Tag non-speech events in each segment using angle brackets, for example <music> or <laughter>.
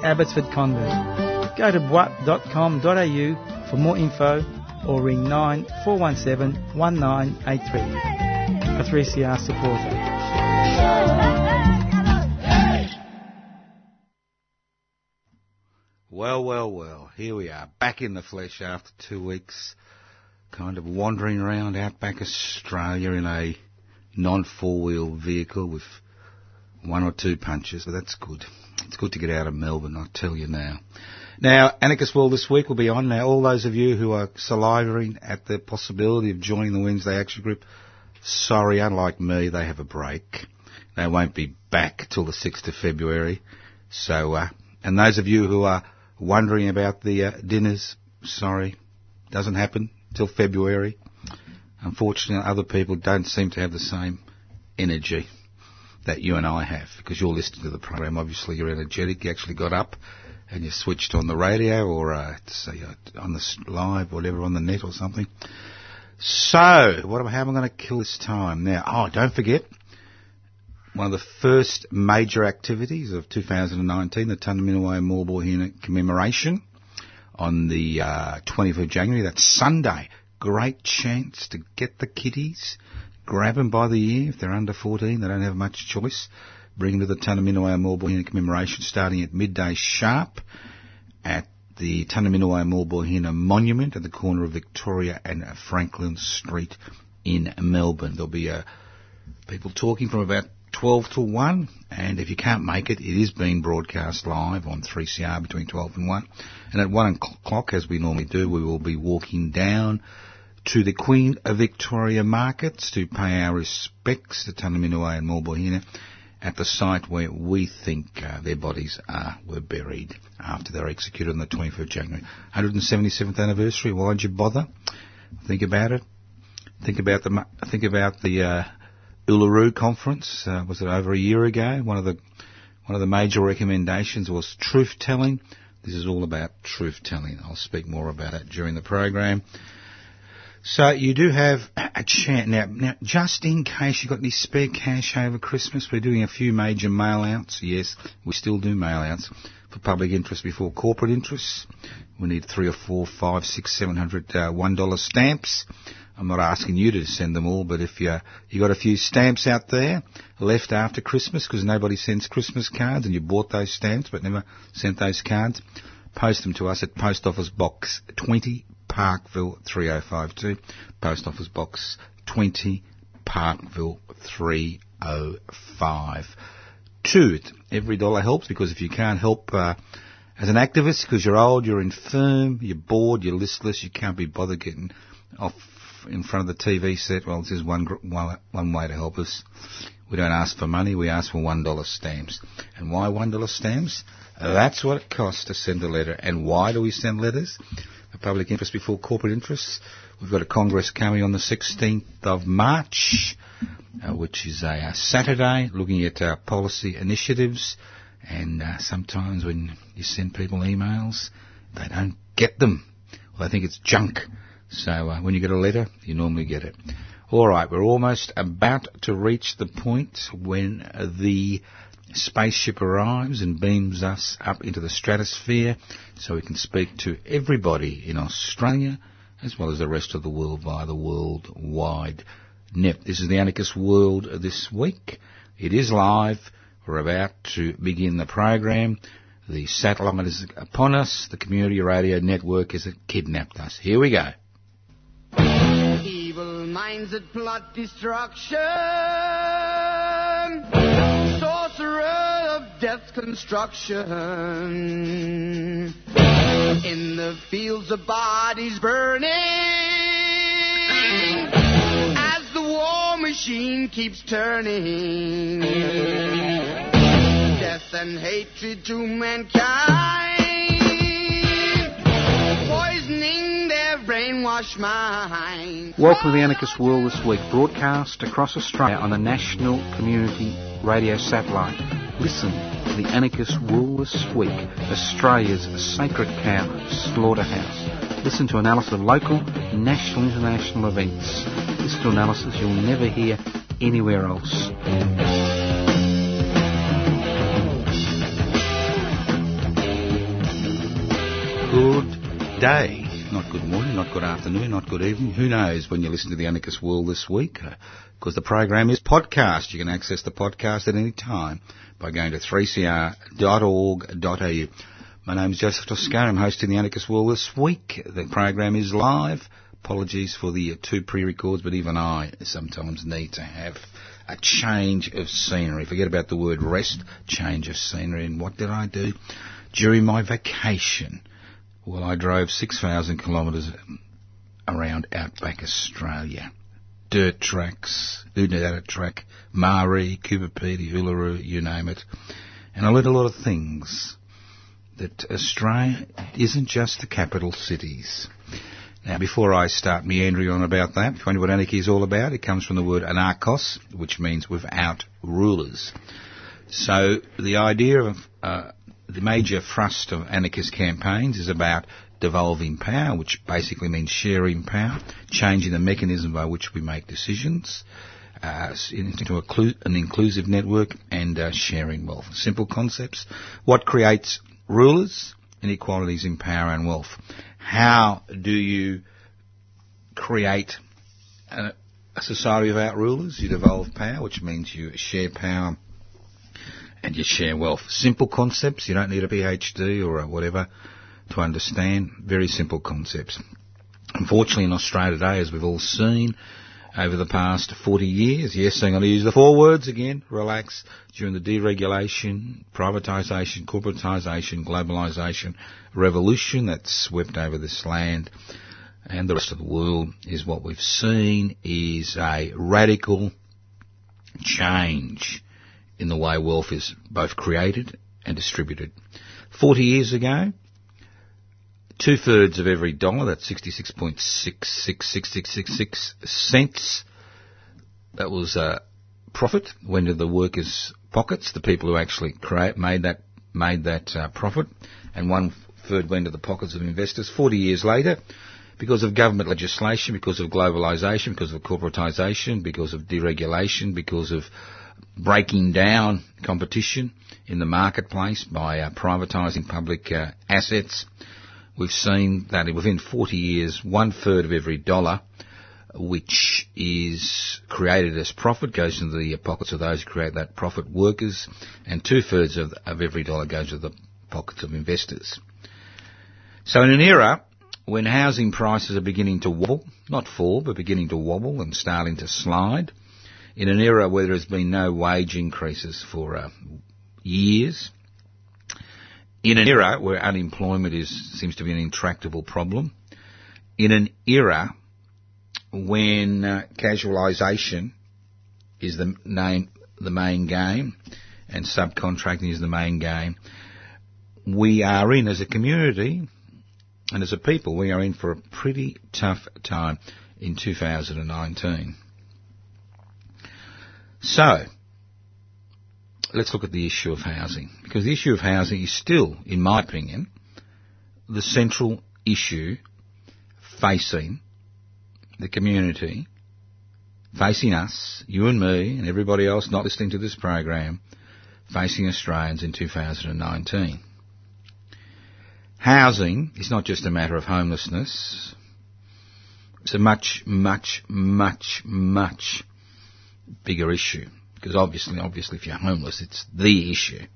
the Abbotsford Convent. Go to buat.com.au for more info or ring 9417 1983. A 3CR supporter. Well, well, well, here we are, back in the flesh after two weeks, kind of wandering around outback Australia in a non-four-wheel vehicle with one or two punches, but that's good. It's good to get out of Melbourne, I tell you now. Now, Anarchist World this week will be on. Now, all those of you who are salivating at the possibility of joining the Wednesday Action Group, sorry, unlike me, they have a break. They won't be back till the 6th of February. So, uh, and those of you who are wondering about the uh, dinners, sorry, doesn't happen till February. Unfortunately, other people don't seem to have the same energy that you and I have because you're listening to the program. Obviously, you're energetic. You actually got up and you switched on the radio or uh, say uh, on the live, whatever, on the net or something. So, what am, how am I going to kill this time now? Oh, don't forget, one of the first major activities of 2019, the Tunnerminnerwait Maulboyheenner commemoration on the uh, 20th of January. That's Sunday. Great chance to get the kiddies, grab them by the ear if they're under 14. They don't have much choice. Bring them to the Tunnerminnerwait Maulboyheenner commemoration starting at midday sharp at the Tunnerminnerwait Maulboyheenner Monument at the corner of Victoria and Franklin Street in Melbourne. There'll be uh, people talking from about 12 to 1, and if you can't make it, it is being broadcast live on 3CR between 12 and 1. And at 1 o'clock, as we normally do, we will be walking down to the Queen of Victoria markets to pay our respects to Tunnerminnerwait and Maulboyheenner at the site where we think uh, their bodies are, were buried after they were executed on the 25th of January. 177th anniversary, why'd you bother? Think about it. Think about the, think about the, uh, Uluru conference. Uh, was it over a year ago? One of the one of the major recommendations was truth telling. This is all about truth telling. I'll speak more about it during the program. So you do have a chance now. Now, just in case you've got any spare cash over Christmas, we're doing a few major mail outs. Yes, we still do mail outs for public interest before corporate interests. We need three or four, five, six, seven hundred uh, one dollar stamps. I'm not asking you to send them all, but if you you got a few stamps out there left after Christmas because nobody sends Christmas cards and you bought those stamps but never sent those cards, post them to us at Post Office Box 20 Parkville 3052. Post Office Box 20 Parkville 305. Two, every dollar helps because if you can't help uh, as an activist because you're old, you're infirm, you're bored, you're listless, you can't be bothered getting off in front of the TV set, well, this is one, one, one way to help us. We don't ask for money, we ask for one dollar stamps. And why one dollar stamps? That's what it costs to send a letter. And why do we send letters? Public interest before corporate interests. We've got a Congress coming on the 16th of March, uh, which is a, a, Saturday, looking at uh, policy initiatives. And uh, sometimes when you send people emails, they don't get them. Well, they think it's junk. So uh, when you get a letter, you normally get it. All right, we're almost about to reach the point when the spaceship arrives and beams us up into the stratosphere so we can speak to everybody in Australia as well as the rest of the world via the worldwide net. This is the Anarchist World this week. It is live. We're about to begin the program. The satellite is upon us. The community radio network has kidnapped us. Here we go Evil minds that plot destruction. Death's construction. In the fields of bodies burning. As the war machine keeps turning. Death and hatred to mankind. brainwashed mind. Welcome to the Anarchist World this week, broadcast across Australia on the National Community Radio Satellite. Listen the Anarchist World this week, Australia's sacred cow slaughterhouse. Listen to analysis of local, national, international events. Listen to analysis you'll never hear anywhere else. good day. Not good morning, not good afternoon, not good evening. Who knows when you listen to the Anarchist World this week? Uh, Because the program is podcast. You can access the podcast at any time by going to 3cr.org.au. My name is Joseph Toscano. I'm hosting the Anarchist World this week. The program is live. Apologies for the two pre-records, but even I sometimes need to have a change of scenery. Forget about the word rest, change of scenery. And what did I do? During my vacation, well, I drove 6,000 kilometres around outback Australia. Dirt tracks, Oodnadatta track, Marree, Coober Pedy, Uluru, you name it. And I learned a lot of things. That Australia isn't just the capital cities. Now, before I start meandering on about that, if you wonder what anarchy is all about, it comes from the word anarchos, which means without rulers. So the idea of uh, the major thrust of anarchist campaigns is about devolving power, which basically means sharing power, changing the mechanism by which we make decisions uh, into an inclusive network, and uh, sharing wealth. Simple concepts. What creates rulers? Inequalities in power and wealth. How do you create a, a society without rulers? You devolve power, which means you share power and you share wealth. Simple concepts. You don't need a PhD or a whatever to understand. Very simple concepts. Unfortunately, in Australia today, as we've all seen over the past 40 years, yes, I'm going to use the four words again, relax, during the deregulation, privatisation, corporatisation, globalisation revolution that swept over this land and the rest of the world is what we've seen is a radical change in the way wealth is both created and distributed. 40 years ago, two thirds of every dollar, that's 66.666666 cents, that was uh, profit, went into the workers' pockets, the people who actually create, made that, made that uh, profit, and one third went into the pockets of investors. 40 years later, because of government legislation, because of globalisation, because of corporatisation, because of deregulation, because of breaking down competition in the marketplace by uh, privatising public uh, assets. We've seen that within 40 years, one third of every dollar which is created as profit goes into the pockets of those who create that profit, workers, and two thirds of, of every dollar goes to the pockets of investors. So in an era when housing prices are beginning to wobble, not fall, but beginning to wobble and starting to slide, in an era where there has been no wage increases for uh, years, in an era where unemployment is seems to be an intractable problem, in an era when uh, casualisation is the name, the main game, and subcontracting is the main game, we are in as a community and as a people, we are in for a pretty tough time in 2019. So, let's look at the issue of housing. Because the issue of housing is still, in my opinion, the central issue facing the community, facing us, you and me, and everybody else not listening to this program, facing Australians in 2019. Housing is not just a matter of homelessness. It's a much, much, much, much bigger issue. Because obviously, obviously, if you're homeless, it's the issue.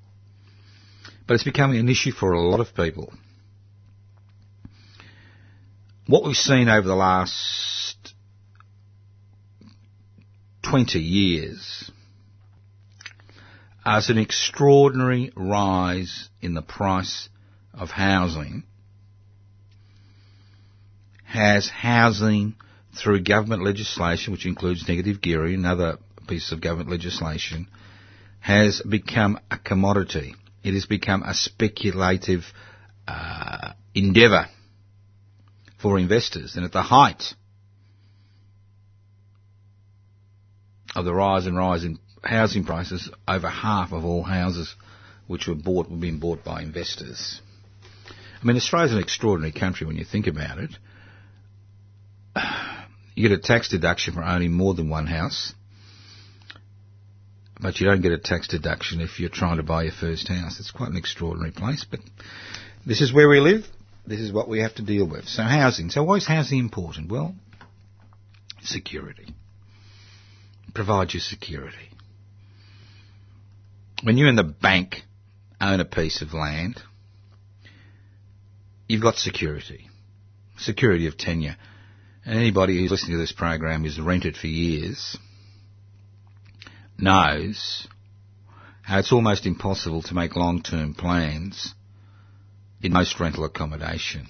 But it's becoming an issue for a lot of people. What we've seen over the last 20 years is an extraordinary rise in the price of housing has housing through government legislation, which includes negative gearing and other pieces of government legislation, has become a commodity. It has become a speculative uh, endeavour for investors. And at the height of the rise and rise in housing prices, over half of all houses which were bought were being bought by investors. I mean, Australia's an extraordinary country when you think about it. <sighs> You get a tax deduction for owning more than one house, but you don't get a tax deduction if you're trying to buy your first house. It's quite an extraordinary place, but this is where we live. this is what we have to deal with. So housing. So why is housing important? Well, security. Provide you security. When you and the bank own a piece of land, you've got security. Security of tenure. And anybody who's listening to this program who's rented for years knows how it's almost impossible to make long-term plans in most rental accommodation.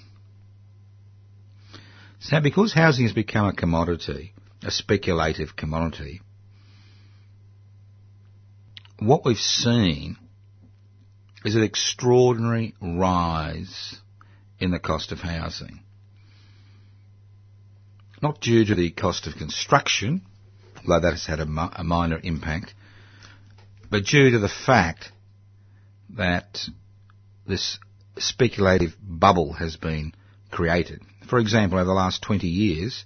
So because housing has become a commodity, a speculative commodity, what we've seen is an extraordinary rise in the cost of housing. Not due to the cost of construction, although that has had a, a minor impact, but due to the fact that this speculative bubble has been created. For example, over the last 20 years,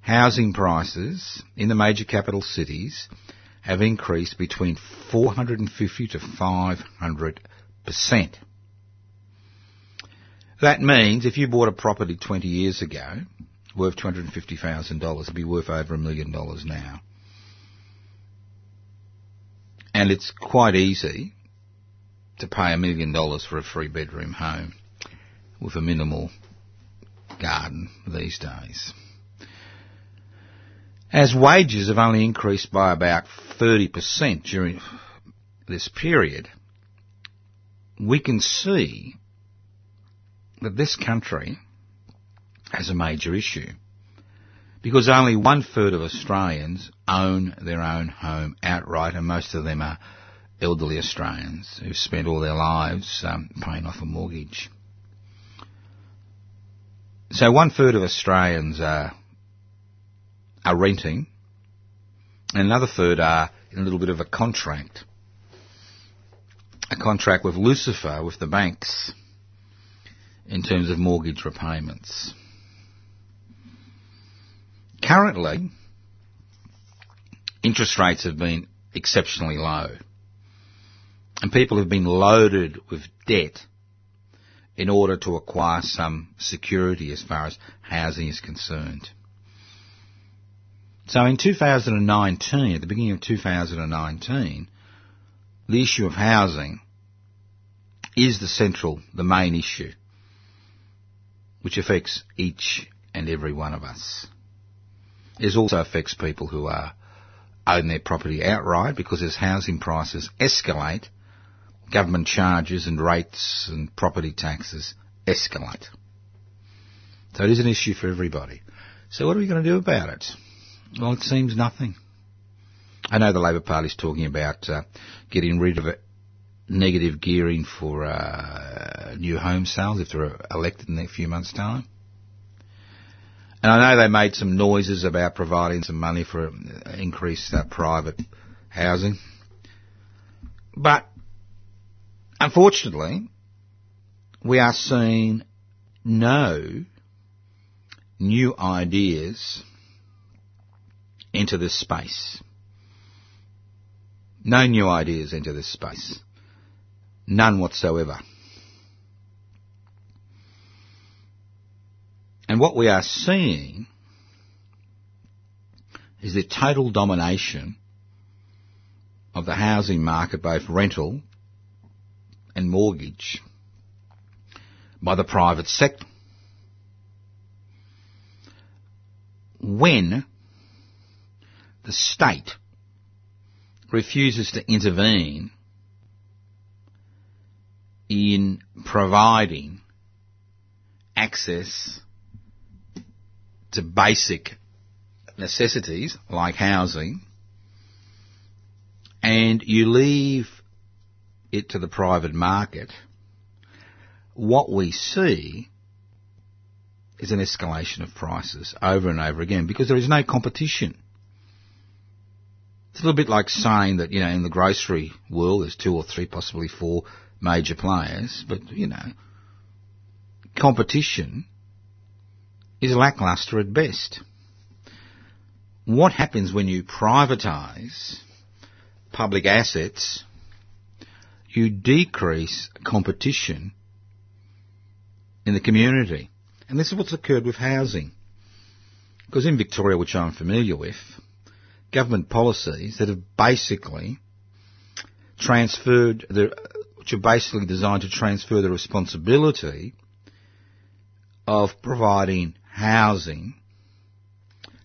housing prices in the major capital cities have increased between 450 to 500 percent. That means if you bought a property 20 years ago, worth $250,000, it'd be worth over a million dollars now. And it's quite easy to pay a million dollars for a three bedroom home with a minimal garden these days. As wages have only increased by about 30% during this period, we can see that this country has a major issue because only one third of Australians own their own home outright, and most of them are elderly Australians who've spent all their lives um, paying off a mortgage. So one third of Australians are are renting, and another third are in a little bit of a contract. A contract with Lucifer, with the banks, in terms of mortgage repayments. Currently, interest rates have been exceptionally low. And people have been loaded with debt in order to acquire some security as far as housing is concerned. So in 2019, at the beginning of 2019, the issue of housing is the central, the main issue, which affects each and every one of us. It also affects people who are own their property outright because as housing prices escalate, government charges and rates and property taxes escalate. So it is an issue for everybody. So what are we going to do about it? Well, it seems nothing. I know the Labor Party is talking about uh, getting rid of negative gearing for uh, new home sales if they're elected in a few months' time. And I know they made some noises about providing some money for increased uh, private housing. But unfortunately, we are seeing no new ideas enter this space. No new ideas enter this space. None whatsoever. And what we are seeing is the total domination of the housing market, both rental and mortgage, by the private sector. When the state refuses to intervene in providing access to basic necessities like housing and you leave it to the private market, what we see is an escalation of prices over and over again because there is no competition. It's a little bit like saying that, you know, in the grocery world there's two or three, possibly four major players, but, you know, competition is lackluster at best. What happens when you privatise public assets? You decrease competition in the community. And this is what's occurred with housing. Because in Victoria, which I'm familiar with, government policies that have basically transferred the, which are basically designed to transfer the responsibility of providing housing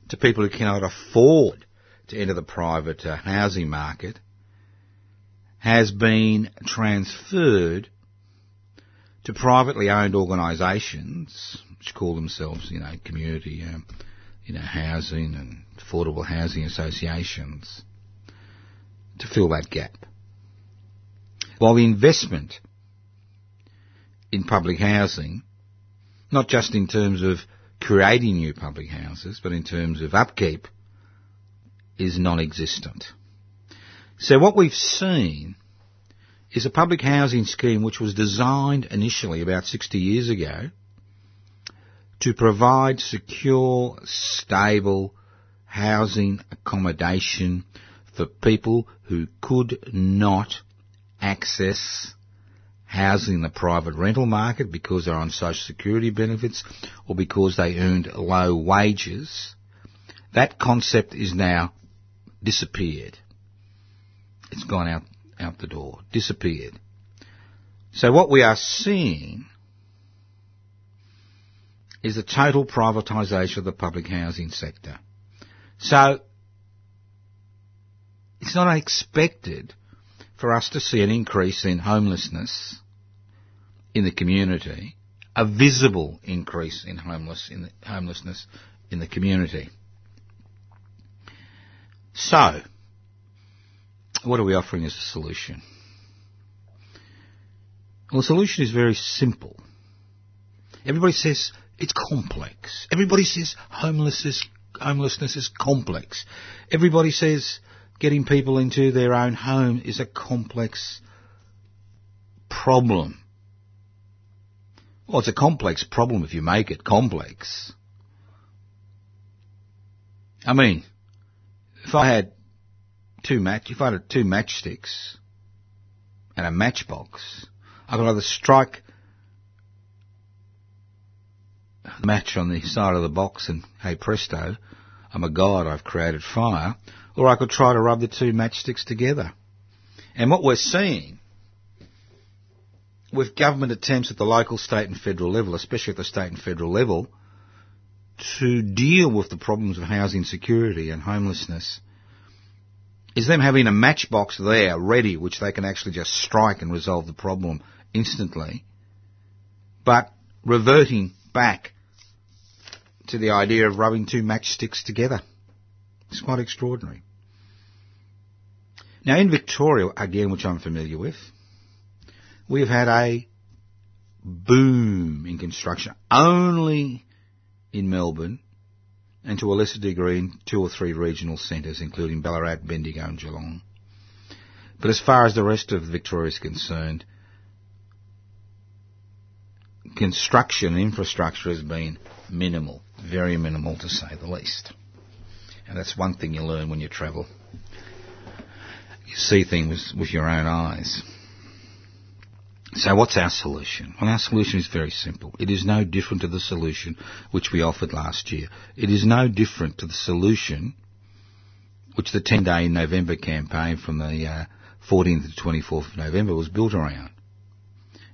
to people who cannot afford to enter the private uh, housing market has been transferred to privately owned organisations which call themselves, you know, community, um, you know, housing and affordable housing associations to fill that gap. While the investment in public housing, not just in terms of creating new public houses, but in terms of upkeep, is non-existent. So what we've seen is a public housing scheme which was designed initially about 60 years ago to provide secure, stable housing accommodation for people who could not access housing in the private rental market because they're on social security benefits or because they earned low wages. That concept is now disappeared. It's gone out, out the door, disappeared. So what we are seeing is the total privatisation of the public housing sector. So it's not unexpected for us to see an increase in homelessness in the community, a visible increase in homeless in the, homelessness in the community. So, what are we offering as a solution? Well, the solution is very simple. Everybody says it's complex. Everybody says homelessness, homelessness is complex. Everybody says getting people into their own home is a complex problem. Well, it's a complex problem if you make it complex. I mean, if I had two match, if I had two matchsticks and a matchbox, I could either strike the match on the side of the box and hey presto, I'm a god, I've created fire, or I could try to rub the two matchsticks together. And what we're seeing with government attempts at the local, state and federal level, especially at the state and federal level, to deal with the problems of housing security and homelessness is them having a matchbox there ready which they can actually just strike and resolve the problem instantly, but reverting back to the idea of rubbing two matchsticks together. It's quite extraordinary. Now in Victoria, again, which I'm familiar with, we've had a boom in construction only in Melbourne and to a lesser degree in two or three regional centres, including Ballarat, Bendigo and Geelong. But as far as the rest of Victoria is concerned, construction infrastructure has been minimal, very minimal to say the least. And that's one thing you learn when you travel. You see things with your own eyes. So what's our solution? Well, our solution is very simple. It is no different to the solution which we offered last year. It is no different to the solution which the 10-day November campaign from the uh, 14th to 24th of November was built around.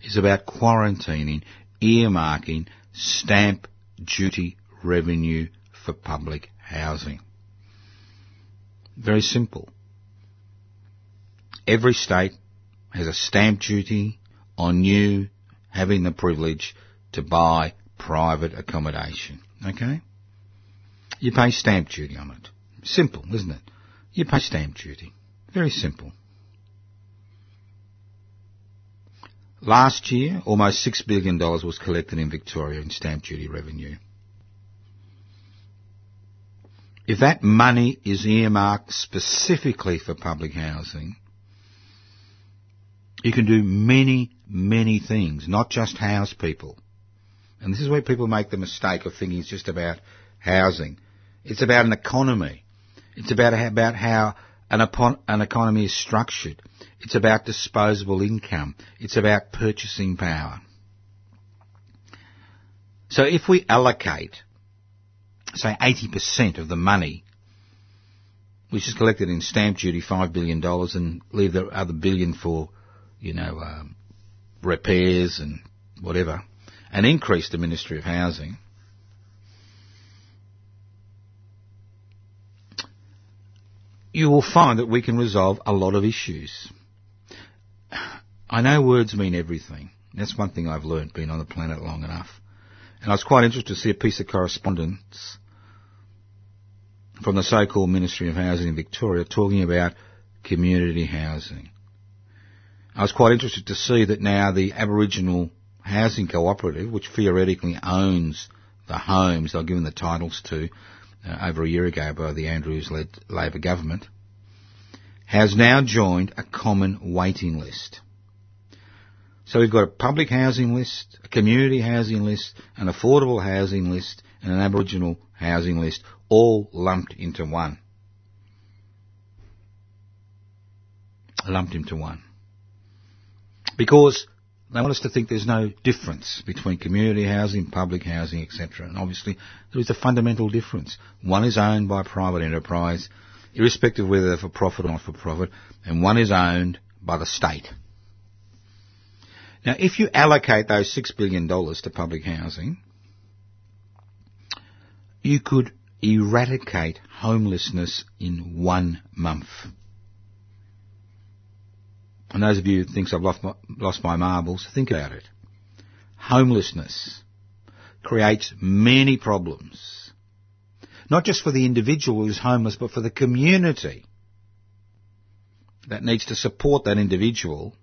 It's about quarantining, earmarking, stamp duty revenue for public housing. Very simple. Every state has a stamp duty on you having the privilege to buy private accommodation. Okay? You pay stamp duty on it. Simple, isn't it? You pay stamp duty. Very simple. Last year, almost $6 billion was collected in Victoria in stamp duty revenue. If that money is earmarked specifically for public housing, you can do many, many things, not just house people. And this is where people make the mistake of thinking it's just about housing. It's about an economy. It's about, about how an, an economy is structured. It's about disposable income. It's about purchasing power. So if we allocate, say, 80% of the money which is collected in stamp duty, $5 billion, and leave the other billion for, you know, um, repairs and whatever, and increase the Ministry of Housing, you will find that we can resolve a lot of issues. I know words mean everything. That's one thing I've learnt being on the planet long enough. And I was quite interested to see a piece of correspondence from the so-called Ministry of Housing in Victoria talking about community housing. I was quite interested to see that now the Aboriginal Housing Cooperative, which theoretically owns the homes they're given the titles to uh, over a year ago by the Andrews-led Labor government, has now joined a common waiting list. So we've got a public housing list, a community housing list, an affordable housing list, and an Aboriginal housing list, all lumped into one. Lumped into one. Because they want us to think there's no difference between community housing, public housing, etc. And obviously there is a fundamental difference. One is owned by private enterprise, irrespective of whether they're for profit or not for profit, and one is owned by the state. Now, if you allocate those $6 billion to public housing, you could eradicate homelessness in one month. And those of you who think I've lost my, lost my marbles, think about it. Homelessness creates many problems. Not just for the individual who's homeless, but for the community that needs to support that individual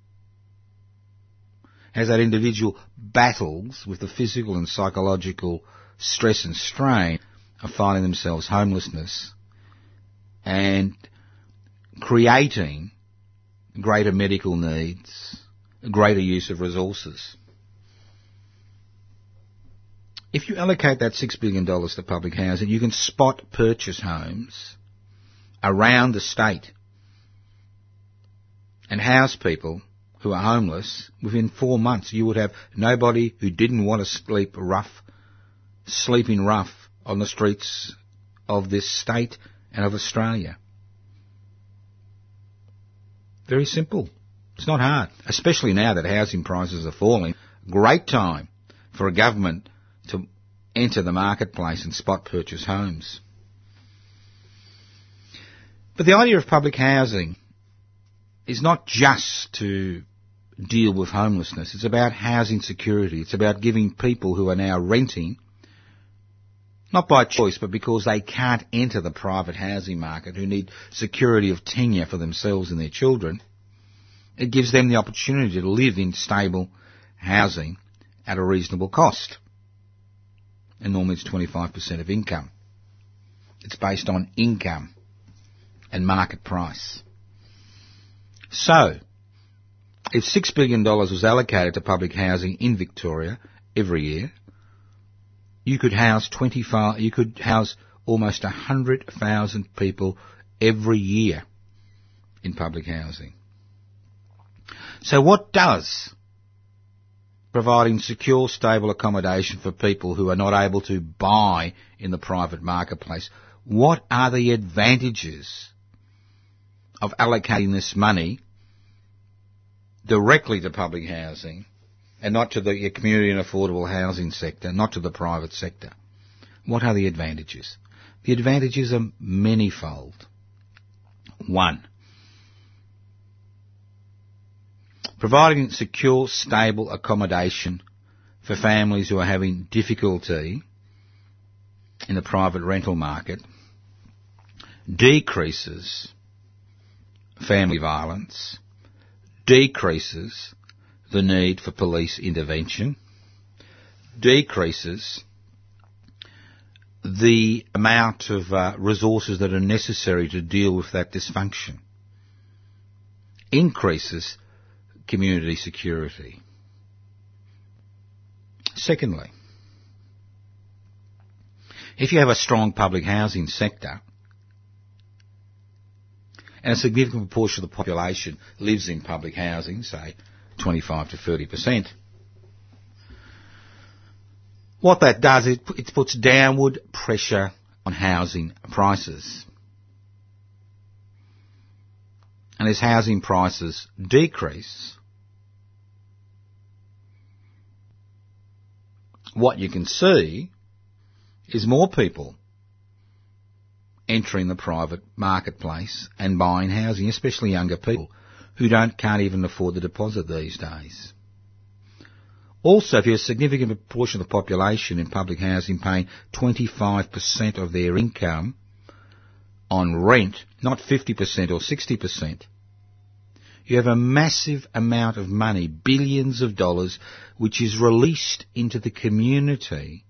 as that individual battles with the physical and psychological stress and strain of finding themselves homelessness and creating greater medical needs, greater use of resources. If you allocate that $6 billion to public housing, you can spot purchase homes around the state and house people who are homeless within four months. You would have nobody who didn't want to sleep rough, sleeping rough on the streets of this state and of Australia. Very simple. It's not hard, especially now that housing prices are falling. Great time for a government to enter the marketplace and spot purchase homes. But the idea of public housing is not just to deal with homelessness. It's about housing security. It's about giving people who are now renting not by choice, but because they can't enter the private housing market, who need security of tenure for themselves and their children, it gives them the opportunity to live in stable housing at a reasonable cost. And normally it's 25% of income. It's based on income and market price. So, if $6 billion was allocated to public housing in Victoria every year, you could house 25, you could house almost 100,000 people every year in public housing. So what does providing secure, stable accommodation for people who are not able to buy in the private marketplace, what are the advantages of allocating this money directly to public housing and not to the community and affordable housing sector, not to the private sector. What are the advantages? The advantages are manifold. One, providing secure, stable accommodation for families who are having difficulty in the private rental market decreases family violence, decreases the need for police intervention, decreases the amount of uh, resources that are necessary to deal with that dysfunction, increases community security. Secondly, if you have a strong public housing sector, and a significant proportion of the population lives in public housing, say 25 to 30 percent, What that does is it puts downward pressure on housing prices. And as housing prices decrease, what you can see is more people entering the private marketplace and buying housing, especially younger people who don't can't even afford the deposit these days. Also, if you have a significant proportion of the population in public housing paying 25% of their income on rent, not 50% or 60%, you have a massive amount of money, billions of dollars, which is released into the community,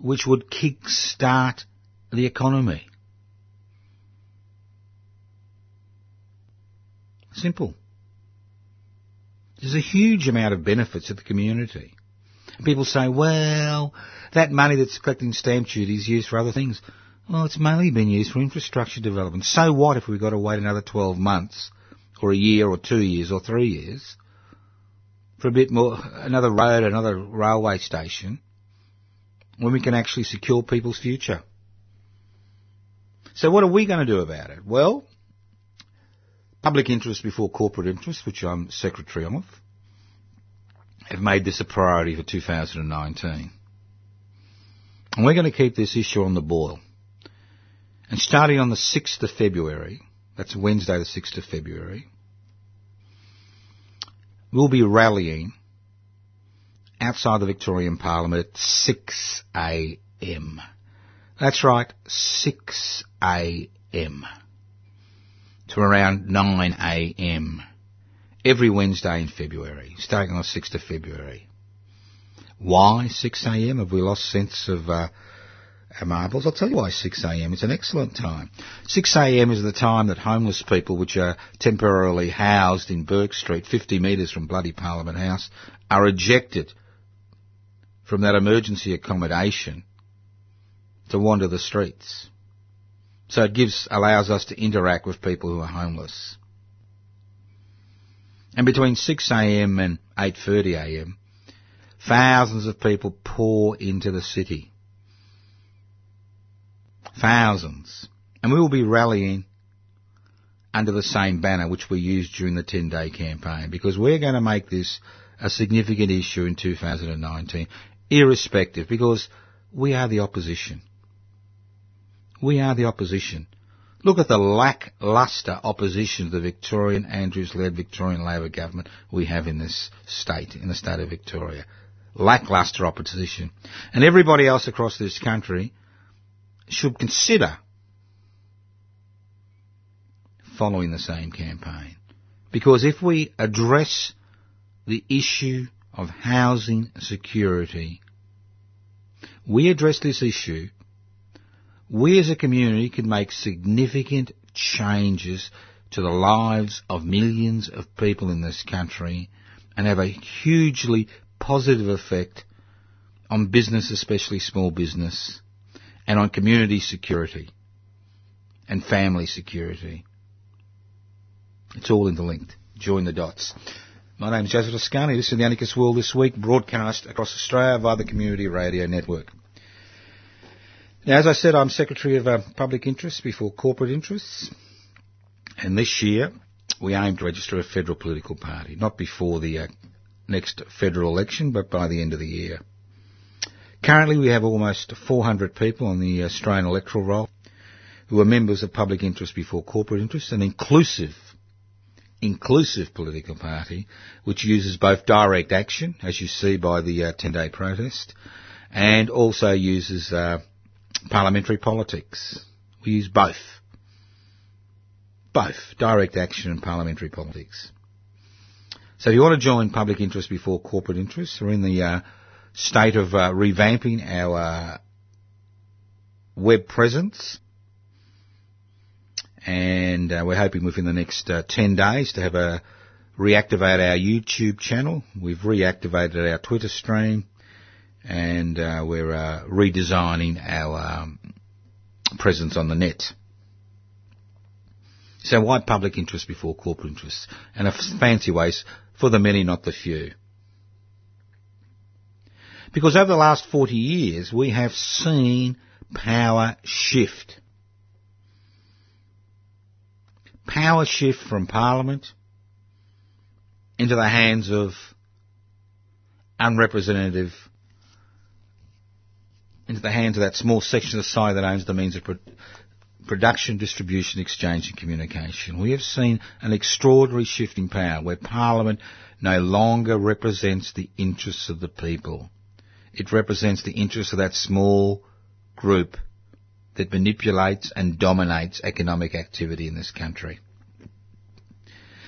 which would kick-start the economy. Simple. There's a huge amount of benefits to the community. People say, well, that money that's collecting stamp duty is used for other things. Well, it's mainly been used for infrastructure development. So what if we've got to wait another 12 months, or a year, or two years, or three years, for a bit more, another road, another railway station, when we can actually secure people's future? So what are we going to do about it? Well, public interest before corporate interest, which I'm secretary of, have made this a priority for 2019. And we're going to keep this issue on the boil. And starting on the 6th of February, that's Wednesday the 6th of February, we'll be rallying outside the Victorian Parliament at 6 a.m. That's right, 6 a.m. to around 9 a.m. every Wednesday in February, starting on the 6th of February. Why 6 a.m.? Have we lost sense of uh, our marbles? I'll tell you why 6 a.m. It's an excellent time. 6 a.m. is the time that homeless people, which are temporarily housed in Bourke Street, 50 metres from bloody Parliament House, are ejected from that emergency accommodation to wander the streets. So it gives, allows us to interact with people who are homeless. And between 6am and 8.30am, thousands of people pour into the city. Thousands. And we will be rallying under the same banner which we used during the 10 day campaign because we're going to make this a significant issue in 2019, irrespective, because we are the opposition. We are the opposition. Look at the lacklustre opposition to the Victorian Andrews-led Victorian Labor government we have in this state, in the state of Victoria. Lacklustre opposition. And everybody else across this country should consider following the same campaign. Because if we address the issue of housing security, we address this issue we as a community can make significant changes to the lives of millions of people in this country and have a hugely positive effect on business, especially small business, and on community security and family security. It's all interlinked. Join the dots. My name is Joseph Toscano. This is the Anarchist World This Week, broadcast across Australia via the Community Radio Network. Now, as I said, I'm Secretary of uh, Public Interests before Corporate Interests. And this year, we aim to register a federal political party, not before the uh, next federal election, but by the end of the year. Currently, we have almost 400 people on the Australian electoral roll who are members of public interest before corporate interest, an inclusive, inclusive political party which uses both direct action, as you see by the uh, 10-day protest, and also uses uh, parliamentary politics. We use both. Both. Direct action and parliamentary politics. So if you want to join public interest before corporate interests, we're in the uh, state of uh, revamping our uh, web presence. And uh, we're hoping within the next uh, 10 days to have a reactivate our YouTube channel. We've reactivated our Twitter stream and uh, we're uh, redesigning our um, presence on the net. So why public interest before corporate interests? And a fancy ways for the many, not the few. Because over the last 40 years, we have seen power shift. Power shift from Parliament into the hands of unrepresentative, into the hands of that small section of society that owns the means of pro- production, distribution, exchange and communication. We have seen an extraordinary shift in power where Parliament no longer represents the interests of the people. It represents the interests of that small group that manipulates and dominates economic activity in this country.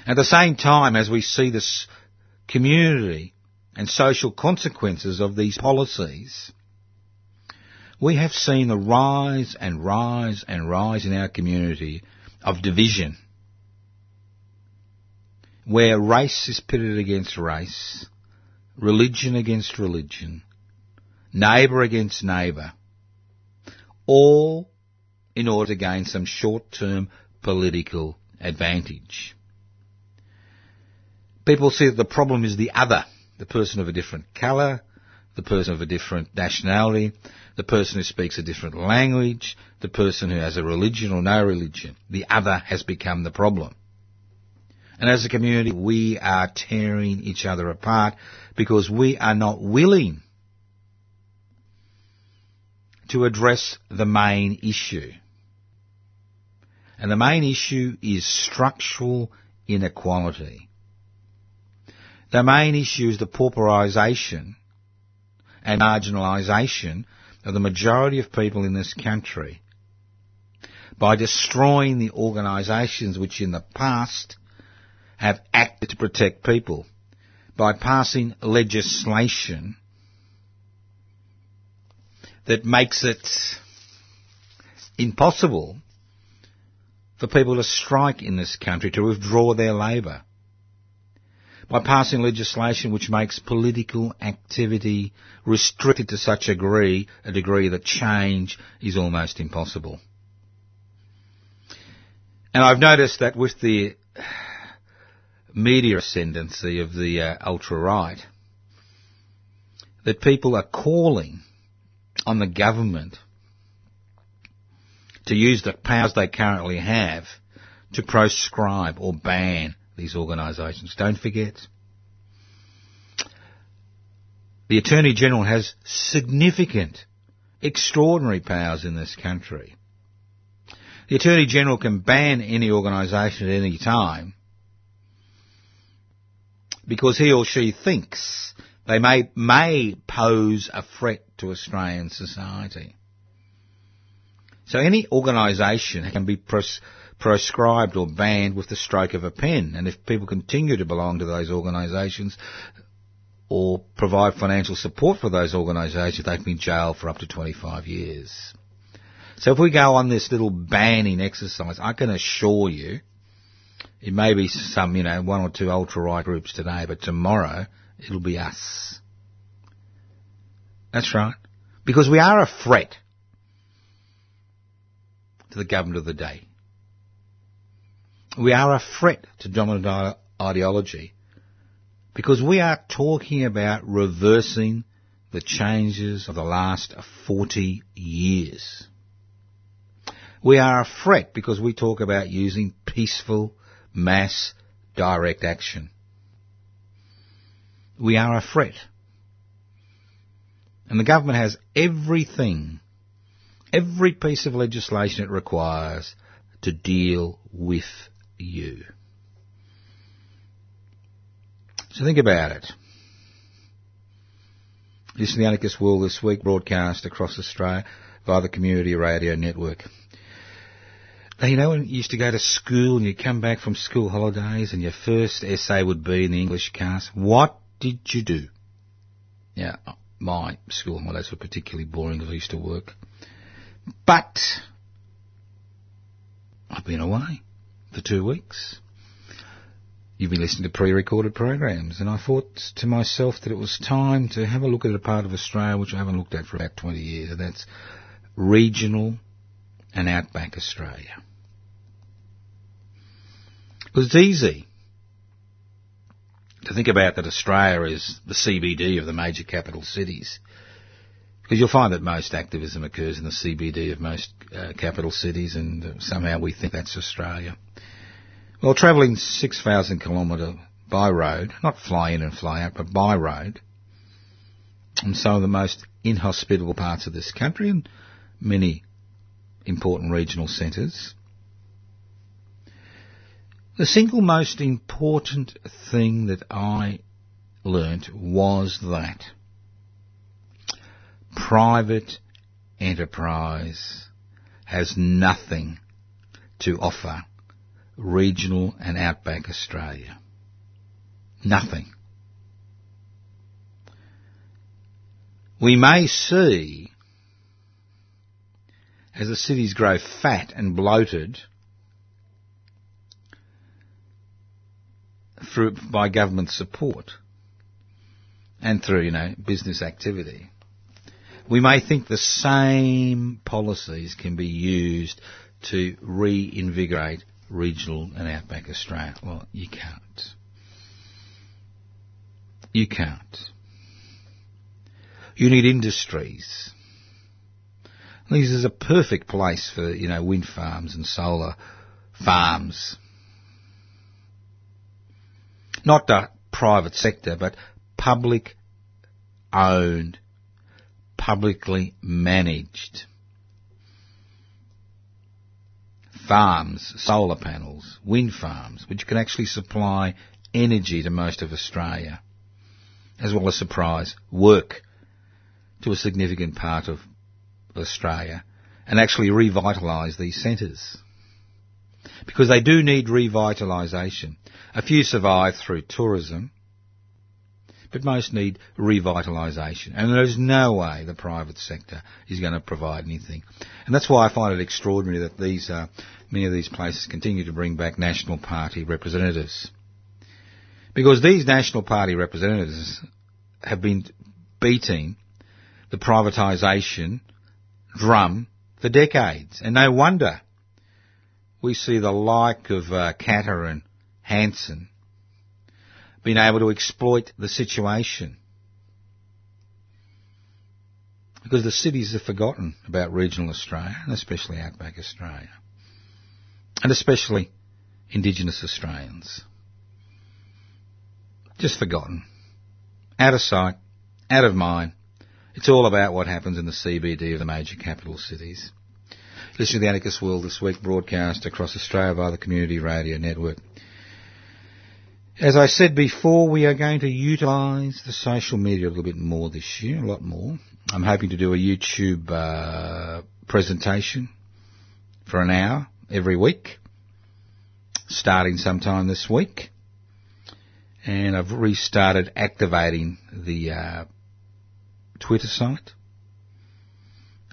At the same time, as we see this community and social consequences of these policies, we have seen the rise and rise and rise in our community of division, where race is pitted against race, religion against religion, neighbour against neighbour, all in order to gain some short-term political advantage. People see that the problem is the other, the person of a different colour, the person of a different nationality, the person who speaks a different language, the person who has a religion or no religion. The other has become the problem. And as a community, we are tearing each other apart because we are not willing to address the main issue. And the main issue is structural inequality. The main issue is the pauperisation and marginalisation of the majority of people in this country by destroying the organisations which in the past have acted to protect people, by passing legislation that makes it impossible for people to strike in this country, to withdraw their labour. By passing legislation which makes political activity restricted to such a degree, a degree that change is almost impossible. And I've noticed that with the media ascendancy of the uh, ultra-right, that people are calling on the government to use the powers they currently have to proscribe or ban these organisations. Don't forget, the Attorney General has significant, extraordinary powers in this country. The Attorney General can ban any organisation at any time because he or she thinks they may, may pose a threat to Australian society. So any organisation can be pros- proscribed or banned with the stroke of a pen. And if people continue to belong to those organisations or provide financial support for those organisations, they can be jailed for up to 25 years. So if we go on this little banning exercise, I can assure you, it may be some, you know, one or two ultra-right groups today, but tomorrow it'll be us. That's right. Because we are a threat to the government of the day. We are a threat to dominant ideology because we are talking about reversing the changes of the last 40 years. We are a threat because we talk about using peaceful, mass, direct action. We are a threat. And the government has everything, every piece of legislation it requires to deal with you. So think about it. This is the Anarchist World this week, broadcast across Australia via the Community Radio Network. Now, you know when you used to go to school and you come back from school holidays and your first essay would be in the English class, what did you do? Yeah, my school holidays were particularly boring because I used to work. But I've been away for two weeks. You've been listening to pre-recorded programs, and I thought to myself that it was time to have a look at a part of Australia which I haven't looked at for about 20 years, and that's regional and outback Australia. It was easy to think about that Australia is the CBD of the major capital cities. Because you'll find that most activism occurs in the CBD of most uh, capital cities, and uh, somehow we think that's Australia. Well, travelling 6,000 kilometre by road, not fly in and fly out, but by road, in some of the most inhospitable parts of this country and many important regional centres. The single most important thing that I learnt was that private enterprise has nothing to offer regional and outback Australia. Nothing. We may see, as the cities grow fat and bloated through, by government support and through, you know, business activity, we may think the same policies can be used to reinvigorate regional and outback Australia. Well, you can't. You can't. You need industries. This is a perfect place for, you know, wind farms and solar farms. Not the private sector, but public owned publicly managed. Farms, solar panels, wind farms, which can actually supply energy to most of Australia, as well as surprise work to a significant part of Australia, and actually revitalise these centres. Because they do need revitalisation. A few survive through tourism, but most need revitalisation. And there's no way the private sector is going to provide anything. And that's why I find it extraordinary that these, uh, many of these places continue to bring back National Party representatives. Because these National Party representatives have been beating the privatisation drum for decades. And no wonder we see the like of uh, Katter and Hanson been able to exploit the situation. Because the cities have forgotten about regional Australia, and especially outback Australia. And especially Indigenous Australians. Just forgotten. Out of sight, out of mind. It's all about what happens in the CBD of the major capital cities. Listen to the Anarchist World this week, broadcast across Australia via the Community Radio Network. As I said before, we are going to utilise the social media a little bit more this year, a lot more. I'm hoping to do a YouTube uh, presentation for an hour every week, starting sometime this week. And I've restarted activating the uh, Twitter site,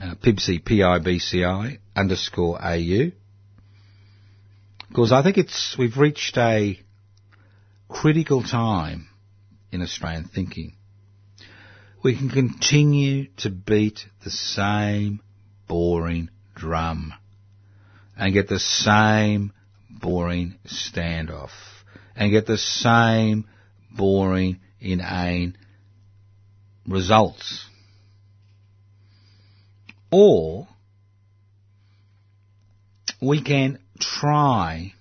uh, Pibci, P-I-B-C-I, underscore A-U. Because I think it's, we've reached a critical time in Australian thinking. We can continue to beat the same boring drum and get the same boring standoff and get the same boring, inane results. Or we can try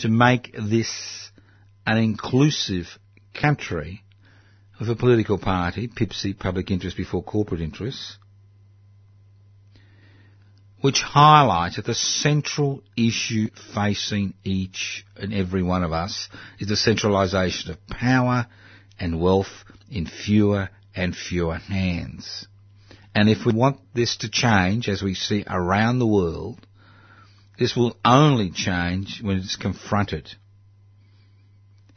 to make this an inclusive country of a political party, PIBCI, public interest before corporate interests, which highlights that the central issue facing each and every one of us is the centralisation of power and wealth in fewer and fewer hands. And if we want this to change, as we see around the world, this will only change when it's confronted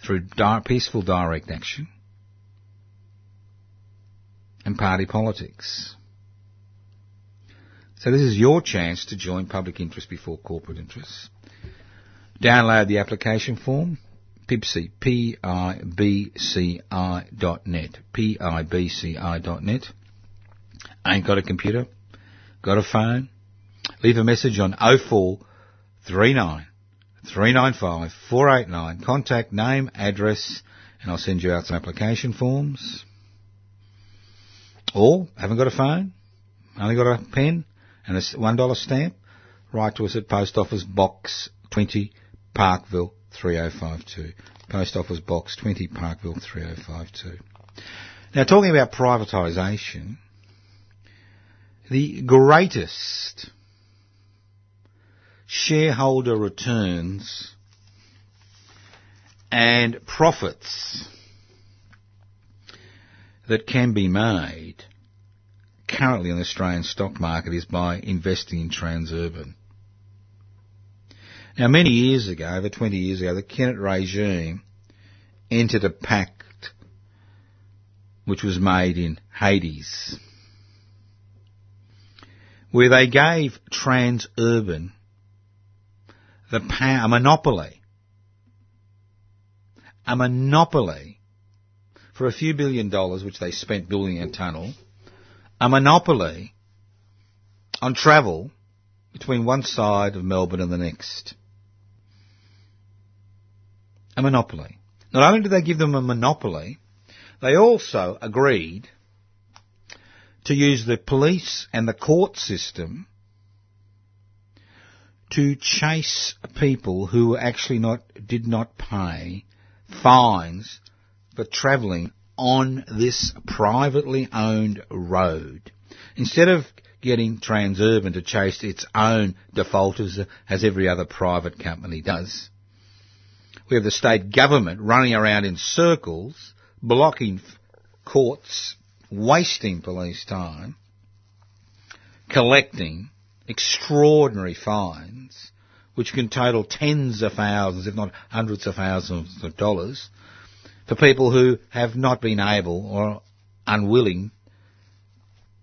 through peaceful direct action and party politics. So this is your chance to join public interest before corporate interests. Download the application form, PIBCI, P-I-B-C-I dot net, P-I-B-C-I dot net. Ain't got a computer? Got a phone? Leave a message on 04 39 395 489. Contact, name, address, and I'll send you out some application forms. Or, haven't got a phone, only got a pen and a $1 stamp, write to us at Post Office Box 20, Parkville 3052. Post Office Box 20, Parkville 3052. Now, talking about privatisation, the greatest shareholder returns and profits that can be made currently in the Australian stock market is by investing in Transurban. Now, many years ago, over 20 years ago, the Kennett regime entered a pact which was made in Hades, where they gave Transurban the power, a monopoly, a monopoly for a few billion dollars, which they spent building a tunnel, a monopoly on travel between one side of Melbourne and the next. A monopoly. Not only did they give them a monopoly, they also agreed to use the police and the court system to chase people who actually not did not pay fines for travelling on this privately owned road. Instead of getting Transurban to chase its own defaulters as every other private company does, we have the state government running around in circles, blocking courts, wasting police time, collecting extraordinary fines, which can total tens of thousands, if not hundreds of thousands of dollars, for people who have not been able or unwilling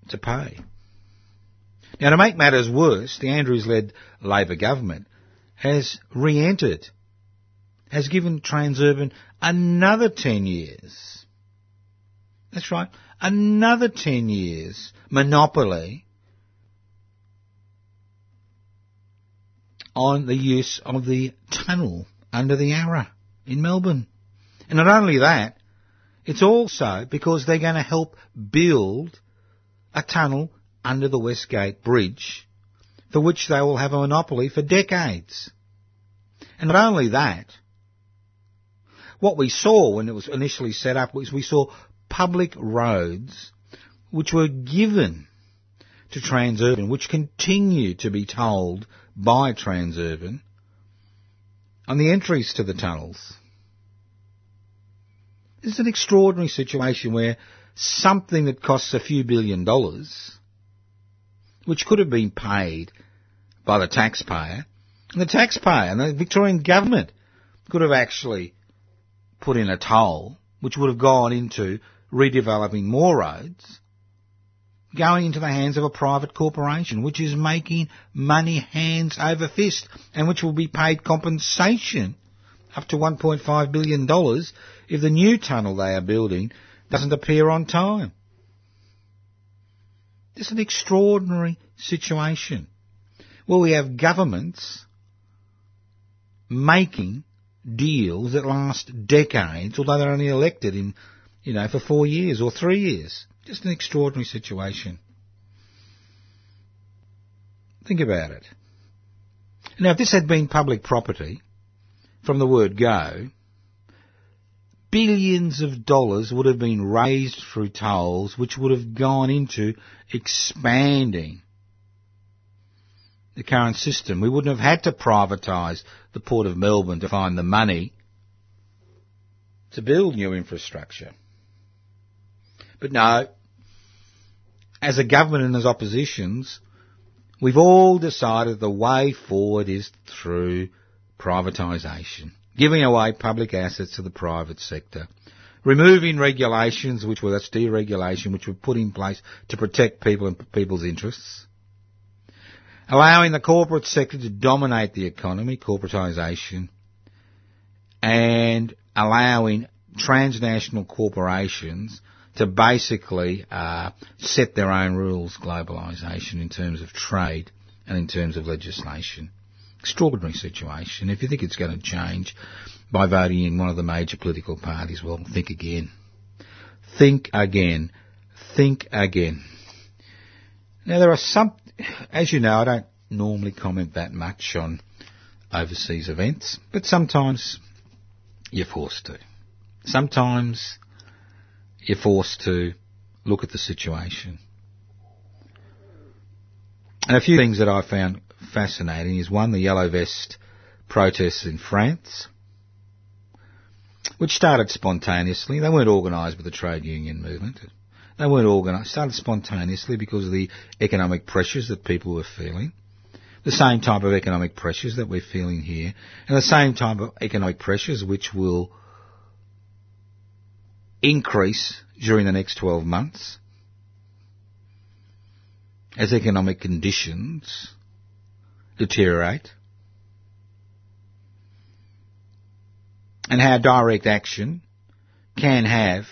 to pay. Now, to make matters worse, the Andrews-led Labor government has re-entered, has given Transurban another 10 years. That's right, another 10 years monopoly on the use of the tunnel under the Yarra in Melbourne. And not only that, it's also because they're going to help build a tunnel under the Westgate Bridge for which they will have a monopoly for decades. And not only that, what we saw when it was initially set up was we saw public roads which were given to Transurban, which continue to be tolled by Transurban on the entries to the tunnels. This is an extraordinary situation where something that costs a few billion dollars, which could have been paid by the taxpayer, and the taxpayer and the Victorian government could have actually put in a toll, which would have gone into redeveloping more roads, going into the hands of a private corporation, which is making money hands over fist, and which will be paid compensation up to $1.5 billion if the new tunnel they are building doesn't appear on time. This is an extraordinary situation where we have governments making deals that last decades, although they're only elected in, you know, for four years or three years. Just an extraordinary situation. Think about it. Now, if this had been public property, from the word go, billions of dollars would have been raised through tolls, which would have gone into expanding the current system. We wouldn't have had to privatise the Port of Melbourne to find the money to build new infrastructure. But no, as a government and as oppositions, we've all decided the way forward is through privatisation, giving away public assets to the private sector, removing regulations, which were that's deregulation, which were put in place to protect people and people's interests, allowing the corporate sector to dominate the economy, corporatisation, and allowing transnational corporations to basically uh, set their own rules, globalisation, in terms of trade and in terms of legislation. Extraordinary situation. If you think it's going to change by voting in one of the major political parties, well, think again. Think again. Think again. Now there are some, as you know, I don't normally comment that much on overseas events, but sometimes you're forced to. Sometimes you're forced to look at the situation. And a few things that I found fascinating is one, the yellow vest protests in France, which started spontaneously. They weren't organised with the trade union movement. They weren't organised, started spontaneously because of the economic pressures that people were feeling. The same type of economic pressures that we're feeling here, and the same type of economic pressures which will increase during the next 12 months as economic conditions deteriorate and how direct action can have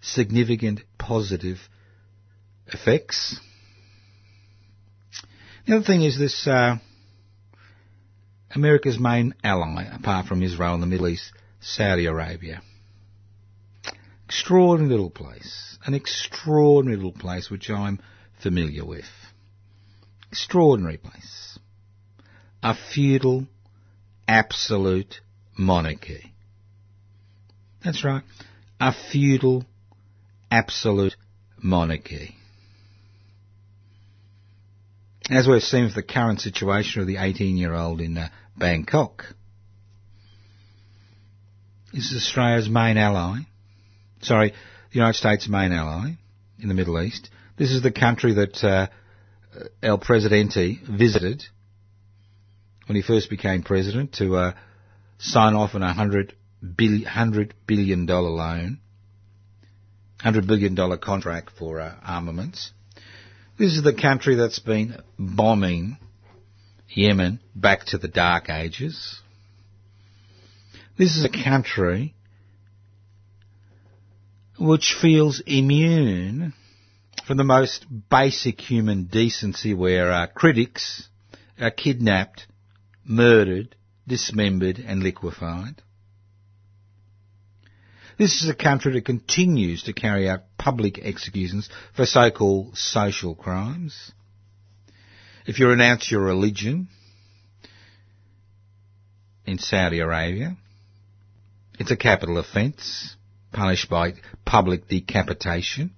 significant positive effects. The other thing is this, uh, America's main ally, apart from Israel and the Middle East, Saudi Arabia. Extraordinary little place. An extraordinary little place which I'm familiar with. Extraordinary place. A feudal, absolute monarchy. That's right. A feudal, absolute monarchy. As we've seen with the current situation of the 18 year old in uh, Bangkok, this is Australia's main ally. Sorry, the United States' main ally in the Middle East. This is the country that uh, El Presidente visited when he first became president to uh, sign off on a hundred billion, dollar loan, hundred billion dollar contract for uh, armaments. This is the country that's been bombing Yemen back to the dark ages. This is a country which feels immune from the most basic human decency where our critics are kidnapped, murdered, dismembered and liquefied. This is a country that continues to carry out public executions for so-called social crimes. If you renounce your religion in Saudi Arabia, it's a capital offence, punished by public decapitation.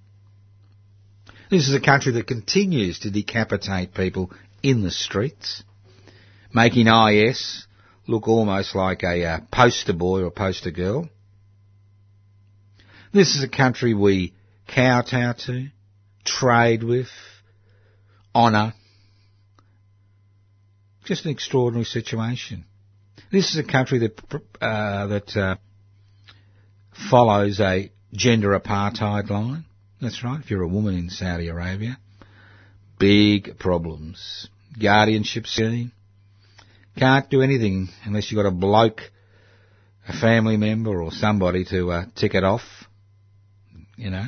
This is a country that continues to decapitate people in the streets, making IS look almost like a uh, poster boy or poster girl. This is a country we kowtow to, trade with, honour. Just an extraordinary situation. This is a country that uh, that uh, follows a gender apartheid line. That's right. If you're a woman in Saudi Arabia, big problems. Guardianship scheme. Can't do anything unless you've got a bloke, a family member or somebody to uh, tick it off you know.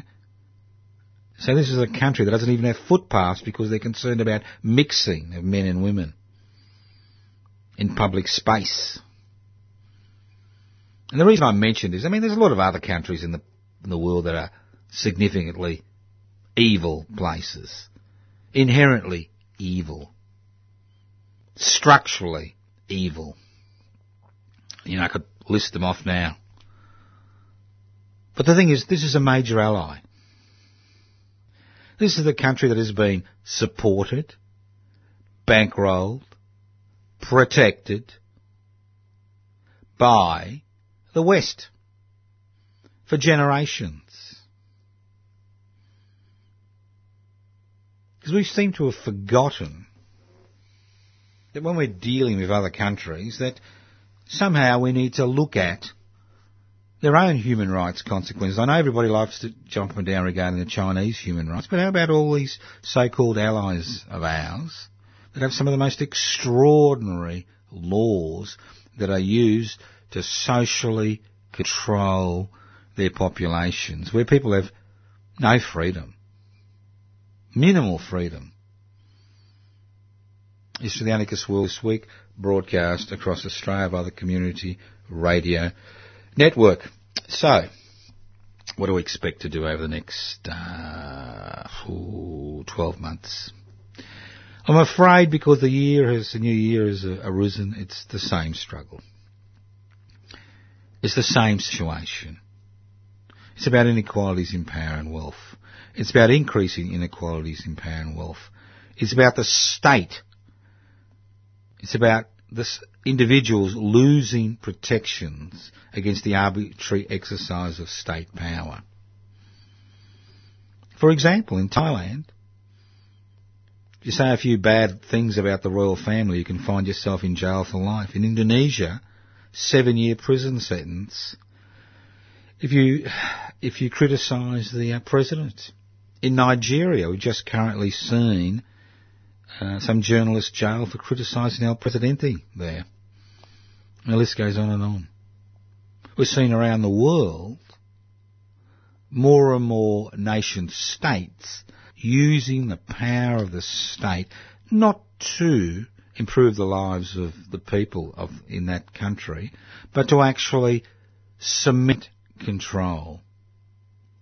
So this is a country that doesn't even have footpaths because they're concerned about mixing of men and women in public space. And the reason I mention this, I mean, there's a lot of other countries in the in the world that are significantly evil places, inherently evil, structurally evil. You know, I could list them off now. But the thing is, this is a major ally. This is the country that has been supported, bankrolled, protected by the West for generations. Because we seem to have forgotten that when we're dealing with other countries that somehow we need to look at their own human rights consequences. I know everybody likes to jump up and down regarding the Chinese human rights, but how about all these so-called allies of ours that have some of the most extraordinary laws that are used to socially control their populations, where people have no freedom, minimal freedom. is to the Anarchist World this week, broadcast across Australia by the Community Radio Network. So, what do we expect to do over the next uh, 12 months? I'm afraid because the year has, the new year has arisen, it's the same struggle. It's the same situation. It's about inequalities in power and wealth. It's about increasing inequalities in power and wealth. It's about the state. It's about the individuals losing protections against the arbitrary exercise of state power. For example, in Thailand, if you say a few bad things about the royal family, you can find yourself in jail for life. In Indonesia, seven year prison sentence if you if you criticise the uh, president. In Nigeria, we've just currently seen uh, some journalist jailed for criticising El Presidente there. And the list goes on and on. We've seen around the world more and more nation states using the power of the state not to improve the lives of the people of in that country, but to actually cement control,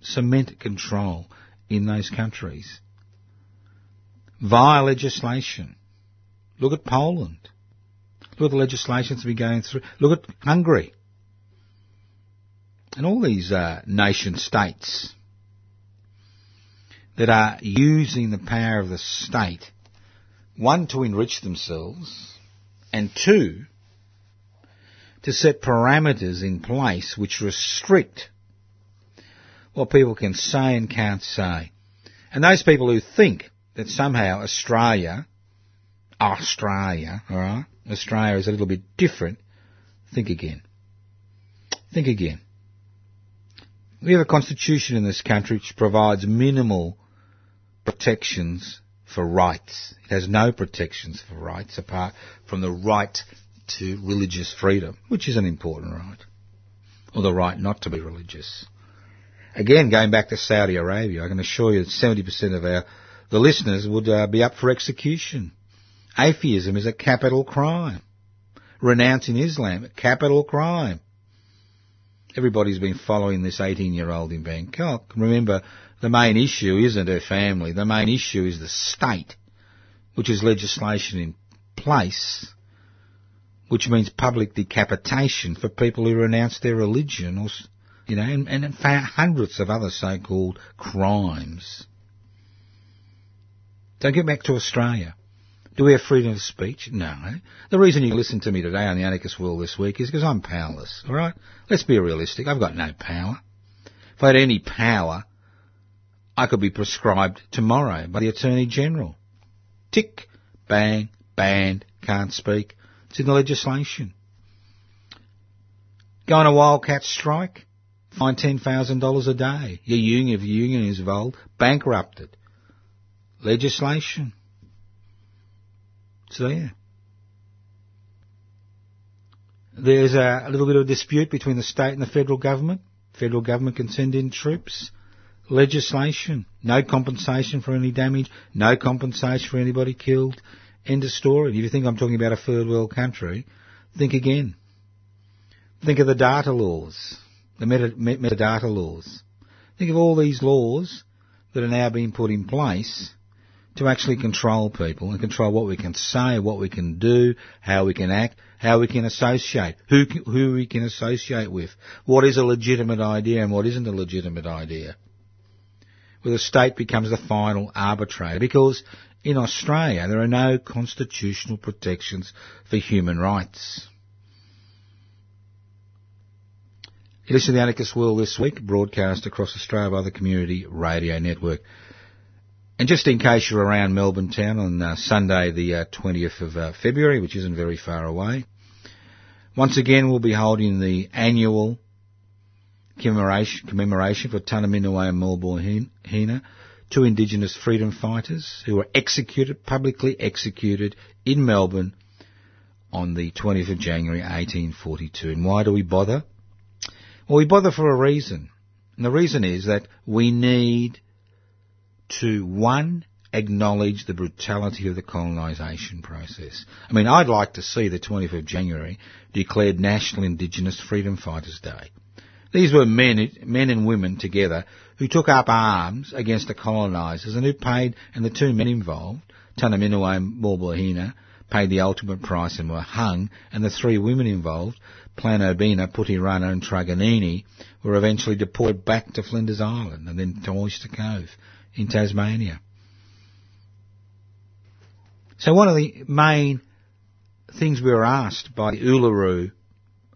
cement control in those countries via legislation. Look at Poland. Look at the legislation that's been going through. Look at Hungary. And all these uh, nation states that are using the power of the state, one, to enrich themselves, and two, to set parameters in place which restrict what people can say and can't say. And those people who think that somehow Australia, Australia, alright, Australia is a little bit different, think again. Think again. We have a constitution in this country which provides minimal protections for rights. It has no protections for rights apart from the right to religious freedom, which is an important right, or the right not to be religious. Again, going back to Saudi Arabia, I can assure you that 70% of our the listeners would uh, be up for execution. Atheism is a capital crime. Renouncing Islam, a capital crime. Everybody's been following this 18-year-old in Bangkok. Remember, the main issue isn't her family. The main issue is the state, which is legislation in place which means public decapitation for people who renounce their religion or, you know, and, and hundreds of other so-called crimes. Don't get back to Australia. Do we have freedom of speech? No. The reason you listen to me today on the Anarchist World this week is because I'm powerless, alright? Let's be realistic. I've got no power. If I had any power, I could be prescribed tomorrow by the Attorney General. Tick, bang, banned, can't speak. It's in the legislation. Go on a wildcat strike, fine $10,000 a day. Your union, if your union is involved, bankrupted. Legislation. It's there. There's a, a little bit of dispute between the state and the federal government. Federal government can send in troops. Legislation. No compensation for any damage. No compensation for anybody killed. End of story. And if you think I'm talking about a third world country, think again. Think of the data laws, the meta, metadata laws. Think of all these laws that are now being put in place to actually control people and control what we can say, what we can do, how we can act, how we can associate, who, who we can associate with, what is a legitimate idea and what isn't a legitimate idea. Where the state becomes the final arbitrator because in Australia, there are no constitutional protections for human rights. You listen to the Anarchist World this week, broadcast across Australia by the Community Radio Network. And just in case you're around Melbourne town on uh, Sunday, the uh, 20th of uh, February, which isn't very far away, once again we'll be holding the annual commemoration, commemoration for Tunnerminnerwait and Melbourne Hina, two Indigenous freedom fighters who were executed, publicly executed in Melbourne on the 20th of January 1842. And why do we bother? Well, we bother for a reason. And the reason is that we need to, one, acknowledge the brutality of the colonisation process. I mean, I'd like to see the 25th of January declared National Indigenous Freedom Fighters Day. These were men, men and women together who took up arms against the colonisers and who paid, and the two men involved, Tunnerminnerwait and Maulboyheenner, paid the ultimate price and were hung, and the three women involved, Planobeena, Pyterruner and Truganini, were eventually deported back to Flinders Island and then to Oyster Cove in Tasmania. So one of the main things we were asked by the Uluru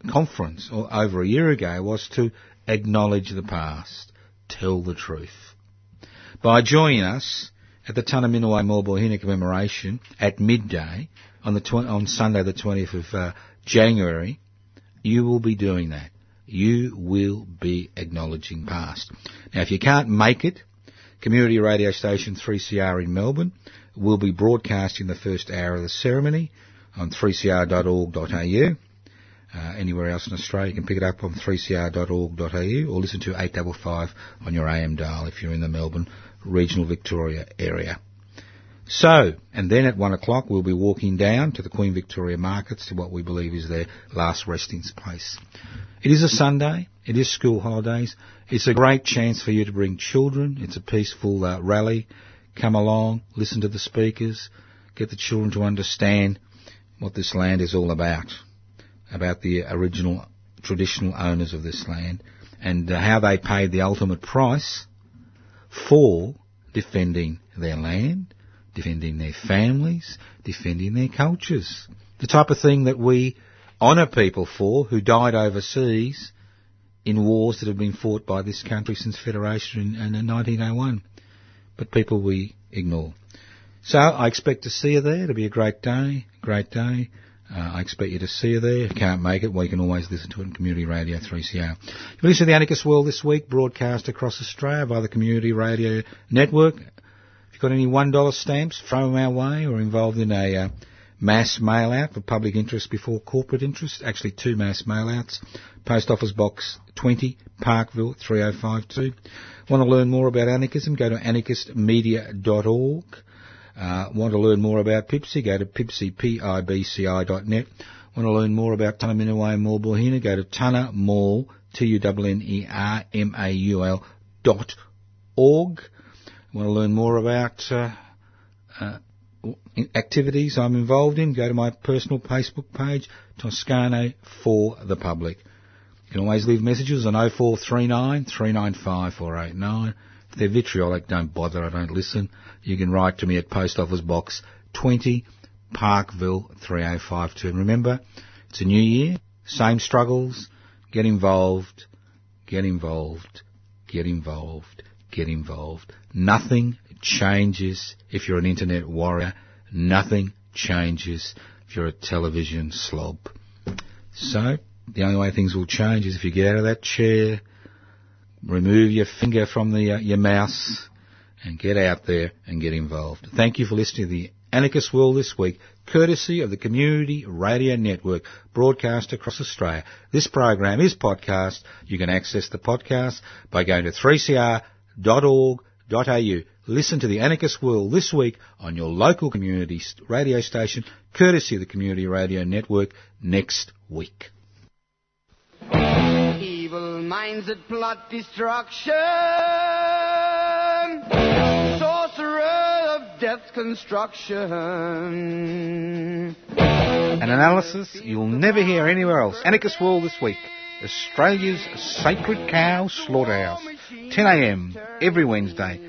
conference over a year ago was to acknowledge the past, tell the truth. By joining us at the Tunnerminnerwait Maulboyheenner commemoration at midday on the tw- on Sunday the 20th of uh, January, you will be doing that. You will be acknowledging past. Now, if you can't make it, community radio station 3CR in Melbourne will be broadcasting the first hour of the ceremony on 3cr.org.au. Uh, anywhere else in Australia, you can pick it up on 3cr.org.au or listen to 855 on your AM dial if you're in the Melbourne regional Victoria area. So, and then at one o'clock we'll be walking down to the Queen Victoria Markets to what we believe is their last resting place. It is a Sunday. It is school holidays. It's a great chance for you to bring children. It's a peaceful uh, rally. Come along, listen to the speakers, get the children to understand what this land is all about, about the original traditional owners of this land, and uh, how they paid the ultimate price for defending their land, defending their families, defending their cultures. The type of thing that we honour people for who died overseas in wars that have been fought by this country since Federation in, in 1901. But people we ignore. So I expect to see you there. It'll be a great day, great day. Uh, I expect you to see you there. If you can't make it, well, you can always listen to it on Community Radio 3CR. You listen to the Anarchist World this week, broadcast across Australia by the Community Radio Network. If you've got any $1 stamps, throw them our way or involved in a uh, mass mail out for public interest before corporate interest. Actually, two mass mail outs. Post Office Box 20, Parkville 3052. Want to learn more about anarchism? Go to anarchistmedia.org. Uh, want to learn more about PIBCI? Go to pibci. Want to learn more about Tunnerminnerwait and Maulboyheenner? Go to Tunnermaul, T-U-N-N-E-R-M-A-U-L dot org. Want to learn more about uh, uh, activities I'm involved in? Go to my personal Facebook page, Toscano for the Public. You can always leave messages on 0439 395 489. If they're vitriolic, don't bother, I don't listen. You can write to me at Post Office Box 20, Parkville 3052. And remember, it's a new year, same struggles, get involved, get involved, get involved, get involved. Nothing changes if you're an internet warrior. Nothing changes if you're a television slob. So, the only way things will change is if you get out of that chair, remove your finger from the, uh, your mouse and get out there and get involved. Thank you for listening to the Anarchist World this week, courtesy of the Community Radio Network, broadcast across Australia. This program is podcast. You can access the podcast by going to 3cr.org.au. Listen to the Anarchist World this week on your local community radio station, courtesy of the Community Radio Network, next week evil minds that plot destruction. Sorcerer of death's construction. An analysis you'll never hear anywhere else. Anarchist World this week. Australia's Sacred Cow Slaughterhouse. 10am every Wednesday.